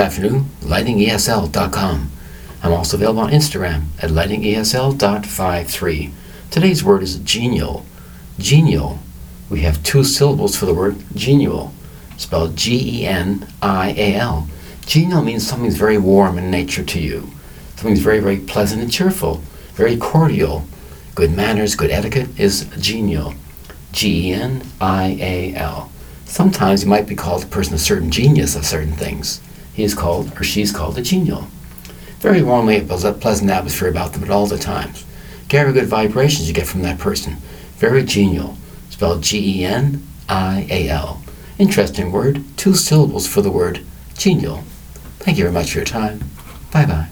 afternoon, lightingesl.com. I'm also available on Instagram at lightingesl.53. Today's word is genial. Genial. We have two syllables for the word genial, spelled G E N I A L. Genial means something's very warm in nature to you. Something's very, very pleasant and cheerful, very cordial. Good manners, good etiquette is genial. G E N I A L. Sometimes you might be called a person of certain genius of certain things. He is called or she's called a genial. Very warmly, it builds a pleasant atmosphere about them at all the times. Very good vibrations you get from that person. Very genial. Spelled G E N I A L. Interesting word. Two syllables for the word genial. Thank you very much for your time. Bye bye.